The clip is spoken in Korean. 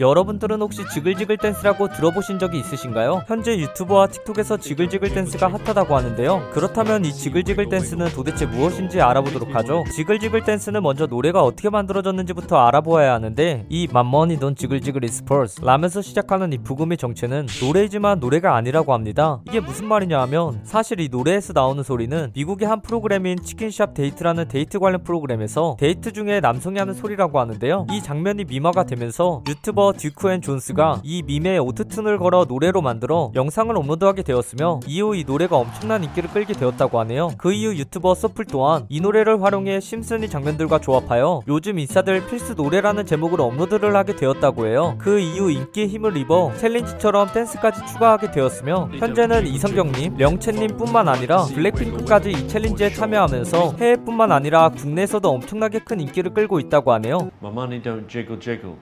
여러분들은 혹시 지글지글 댄스라고 들어보신 적이 있으신가요? 현재 유튜브와 틱톡에서 지글지글 댄스가 핫하다고 하는데요. 그렇다면 이 지글지글 댄스는 도대체 무엇인지 알아보도록 하죠. 지글지글 댄스는 먼저 노래가 어떻게 만들어졌는지부터 알아보아야 하는데 이 my money don't jiggle jiggle it folds 라면서 시작하는 이 브금의 정체는 노래이지만 노래가 아니라고 합니다. 이게 무슨 말이냐 하면 사실 이 노래에서 나오는 소리는 미국의 한 프로그램인 Chicken Shop Date라는 데이트 관련 프로그램에서 데이트 중에 남성이 하는 소리라고 하는데요. 이 장면이 미화가 되면서 유튜버 듀크 앤 존스가 이 밈에 autotune을 걸어 노래로 만들어 영상을 업로드하게 되었으며 이후 이 노래가 엄청난 인기를 끌게 되었다고 하네요. 그 이후 유튜버 서플 또한 이 노래를 활용해 심슨이 장면들과 조합하여 요즘 인싸들 필수 노래라는 제목으로 업로드를 하게 되었다고 해요. 그 이후 인기에 힘을 입어 챌린지처럼 댄스까지 추가하게 되었으며 현재는 이성경님, 명채님 뿐만 아니라 블랙핑크까지 이 챌린지에 참여하면서 해외뿐만 아니라 국내에서도 엄청나게 큰 인기를 끌고 있다고 하네요. My money don't jiggle jiggle.